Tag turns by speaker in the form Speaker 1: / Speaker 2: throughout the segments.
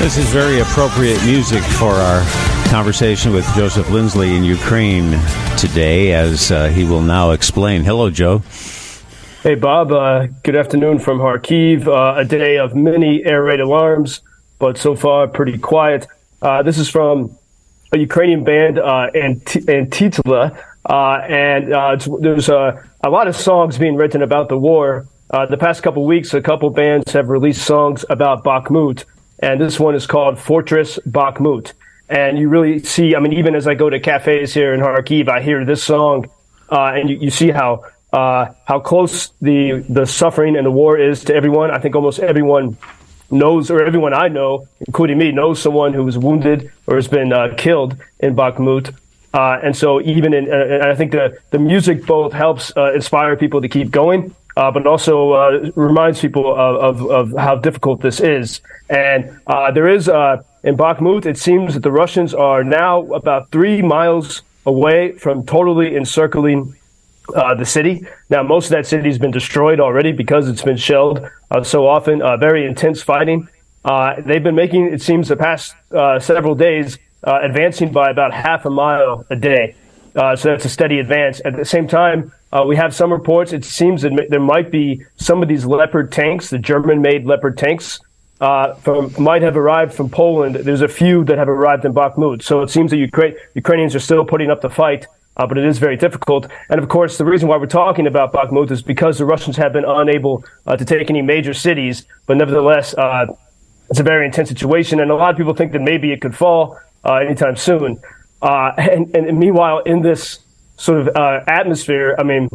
Speaker 1: This is very appropriate music for our conversation with Joseph Lindsley in Ukraine today, as uh, he will now explain. Hello, Joe.
Speaker 2: Hey, Bob. Uh, good afternoon from Kharkiv. Uh, a day of many air raid alarms, but so far pretty quiet. Uh, this is from a Ukrainian band, uh, Ant- Antytila, uh, and there's a, lot of songs being written about the war. The past couple weeks, a couple bands have released songs about Bakhmut and this one is called Fortress Bakhmut. And you really see, I mean, even as I go to cafes here in Kharkiv, I hear this song, uh, and you, you, see how uh, how close the the suffering and the war is to everyone. I think almost everyone knows, or everyone I know, including me, knows someone who was wounded or has been uh, killed in Bakhmut. Uh, and so, even in, and I think the the music both helps uh, inspire people to keep going, uh, but also uh, reminds people of, of, of, how difficult this is. And uh, there is, uh, in Bakhmut, it seems that the Russians are now about three miles away from totally encircling uh, the city. Now, most of that city has been destroyed already because it's been shelled uh, so often. very intense fighting. they've been making, it seems, the past several days, advancing by about half a mile a day. So that's a steady advance. At the same time, uh, we have some reports. It seems that there might be some of these Leopard tanks, the German-made Leopard tanks, uh, from might have arrived from Poland. There's a few that have arrived in Bakhmut. So it seems that Ukra- Ukrainians are still putting up the fight, uh, but it is very difficult. And of course, the reason why we're talking about Bakhmut is because the Russians have been unable uh, to take any major cities. But nevertheless, uh, it's a very intense situation, and a lot of people think that maybe it could fall uh, anytime soon. And, and meanwhile, in this sort of uh, atmosphere. I mean,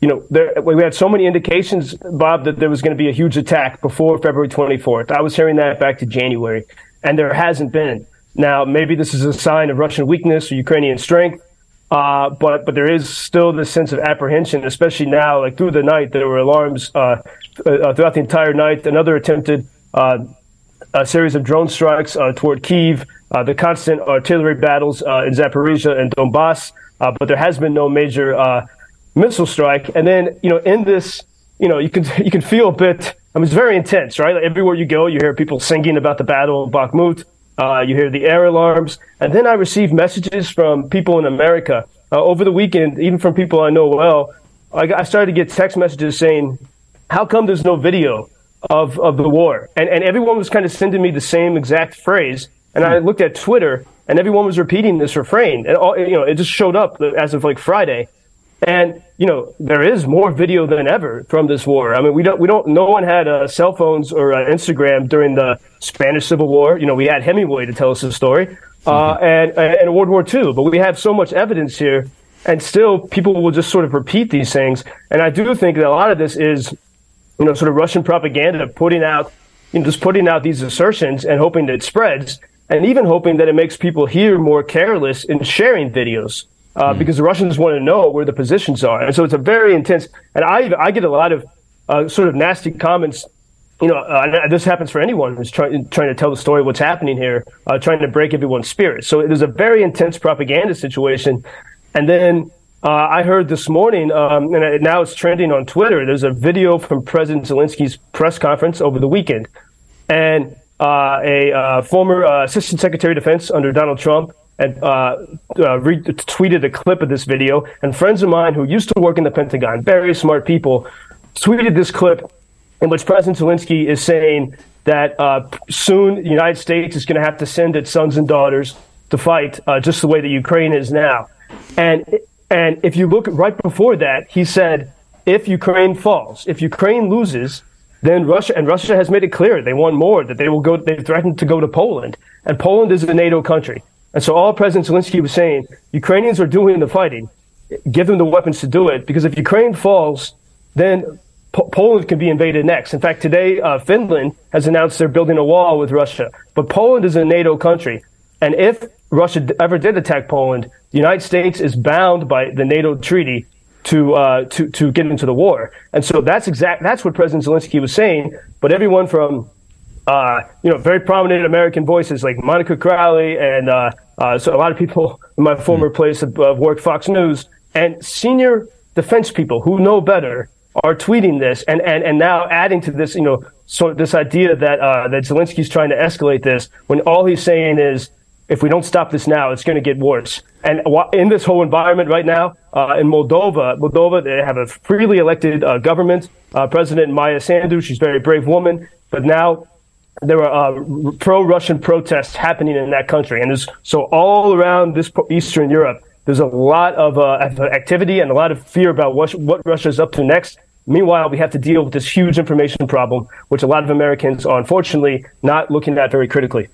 Speaker 2: you know, there, we had so many indications, Bob, that there was going to be a huge attack before February 24th. I was hearing that back to January, and there hasn't been. Now, maybe this is a sign of Russian weakness or Ukrainian strength, uh, but but there is still this sense of apprehension, especially now. Like through the night, there were alarms uh, uh, throughout the entire night. Another attempted uh, a series of drone strikes uh, toward Kiev, uh, the constant artillery battles in Zaporizhia and Donbass uh, but there has been no major uh, missile strike. And then, you know, in this, you know, you can you can feel a bit. I mean, it's very intense, right? Like everywhere you go, you hear people singing about the battle of Bakhmut. Uh, you hear the air alarms, and then I received messages from people in America uh, over the weekend, even from people I know well. I, I started to get text messages saying, "How come there's no video of of the war?" And and everyone was kind of sending me the same exact phrase. And I looked at Twitter, and everyone was repeating this refrain. And all, you know, it just showed up as of like Friday. And you know, there is more video than ever from this war. I mean, we don't, we don't. No one had uh, cell phones or uh, Instagram during the Spanish Civil War. You know, we had Hemingway to tell us the story, uh, mm-hmm. and and World War II. But we have so much evidence here, and still people will just sort of repeat these things. And I do think that a lot of this is, you know, sort of Russian propaganda putting out, you know, just putting out these assertions and hoping that it spreads and even hoping that it makes people here more careless in sharing videos. Uh, mm. Because the Russians want to know where the positions are, and so it's a very intense. And I I get a lot of uh, sort of nasty comments you know, uh, this happens for anyone who's trying trying to tell the story of what's happening here, uh, trying to break everyone's spirit. So it is a very intense propaganda situation. And then uh, I heard this morning, um, and now it's trending on Twitter. There's a video from President Zelensky's press conference over the weekend, and uh, a uh, former uh, Assistant Secretary of Defense under Donald Trump and uh, uh, tweeted a clip of this video. And friends of mine who used to work in the Pentagon, very smart people, tweeted this clip in which President Zelensky is saying that soon the United States is going to have to send its sons and daughters to fight just the way that Ukraine is now. And and if you look right before that, he said, if Ukraine falls, if Ukraine loses, then Russia and Russia has made it clear they want more, that they will go, they threatened to go to Poland. And Poland is a NATO country. And so all President Zelensky was saying, Ukrainians are doing the fighting. Give them the weapons to do it. Because if Ukraine falls, then po- Poland can be invaded next. In fact, today, uh, Finland has announced they're building a wall with Russia. But Poland is a NATO country. And if Russia ever did attack Poland, the United States is bound by the NATO treaty to uh, to to get into the war. And so that's exact that's what President Zelensky was saying. But everyone from uh, you know very prominent American voices like Monica Crowley and uh, uh so a lot of people in my former hmm. place of, of work, Fox News, and senior defense people who know better are tweeting this and, and, and now adding to this, you know, sort of this idea that uh, that Zelensky's trying to escalate this when all he's saying is if we don't stop this now, it's going to get worse. And in this whole environment right now, uh, in Moldova, Moldova, they have a freely elected uh, government, uh, President Maia Sandu. She's a very brave woman, but now there are uh, pro-Russian protests happening in that country, and there's so all around this Eastern Europe, there's a lot of uh, activity and a lot of fear about what, what Russia's up to next. Meanwhile, we have to deal with this huge information problem, which a lot of Americans are unfortunately not looking at very critically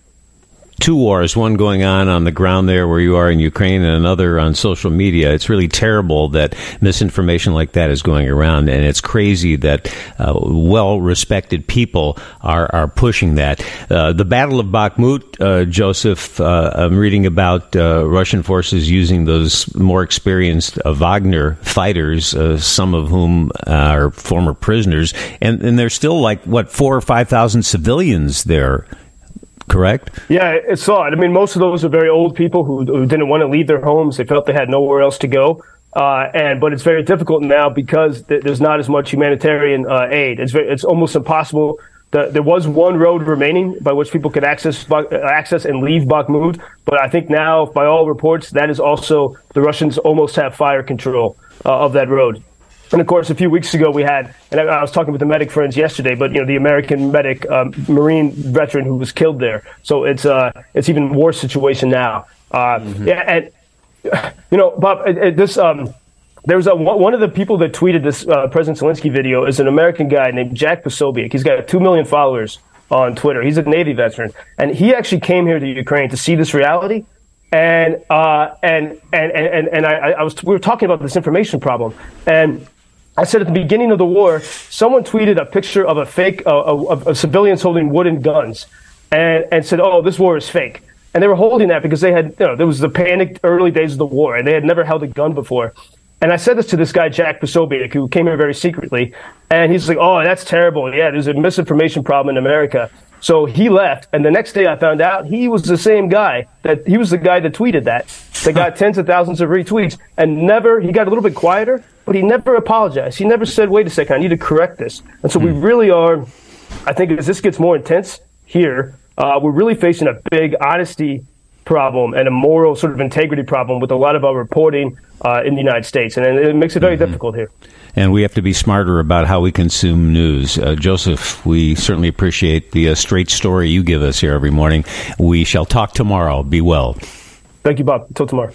Speaker 1: two wars, one going on on the ground there where you are in Ukraine and another on social media. It's really terrible that misinformation like that is going around, and it's crazy that uh, well respected people are, are pushing that. Uh, the Battle of Bakhmut, uh, Joseph, uh, I'm reading about uh, Russian forces using those more experienced uh, Wagner fighters, some of whom are former prisoners, and, and there's still like, what, four or 5,000 civilians there correct?
Speaker 2: Yeah, it's saw I mean, most of those are very old people who, who didn't want to leave their homes. They felt they had nowhere else to go. Uh, and but it's very difficult now because th- there's not as much humanitarian uh, aid. It's very, it's almost impossible. The, there was one road remaining by which people could access uh, access and leave Bakhmut, but I think now, by all reports, that is also the Russians almost have fire control uh, of that road. And of course, a few weeks ago we had, and I, was talking with the medic friends yesterday, but you know the American medic, um, Marine veteran who was killed there. So it's uh, it's even worse situation now. Uh, mm-hmm. Yeah, and you know, Bob, it, it, this um, there was a, one of the people that tweeted this uh, President Zelensky video is an American guy named Jack Posobiec. He's got two million followers on Twitter. He's a Navy veteran, and he actually came here to Ukraine to see this reality. And uh, and and and and I, I was we were talking about this information problem, and I said at the beginning of the war, someone tweeted a picture of a fake uh, of, of, civilians holding wooden guns, and and said, "Oh, this war is fake." And they were holding that because they had, you know, there was the panicked early days of the war, and they had never held a gun before. And I said this to this guy Jack Posobiec, who came here very secretly, and he's like, "Oh, that's terrible. Yeah, there's a misinformation problem in America." So he left, and the next day I found out he was the same guy that he was the guy that tweeted that, that got tens of thousands of retweets, and never he got a little bit quieter, but he never apologized. He never said, "Wait a second, I need to correct this." And so we hmm. really are. I think as this gets more intense here, uh, we're really facing a big honesty problem and a moral sort of integrity problem with a lot of our reporting uh, in the United States, and it makes it very mm-hmm. difficult here
Speaker 1: and we have to be smarter about how we consume news. Uh, Joseph, we certainly appreciate the uh, straight story you give us here every morning. We shall talk tomorrow. Be well.
Speaker 2: Thank you, Bob. Until tomorrow.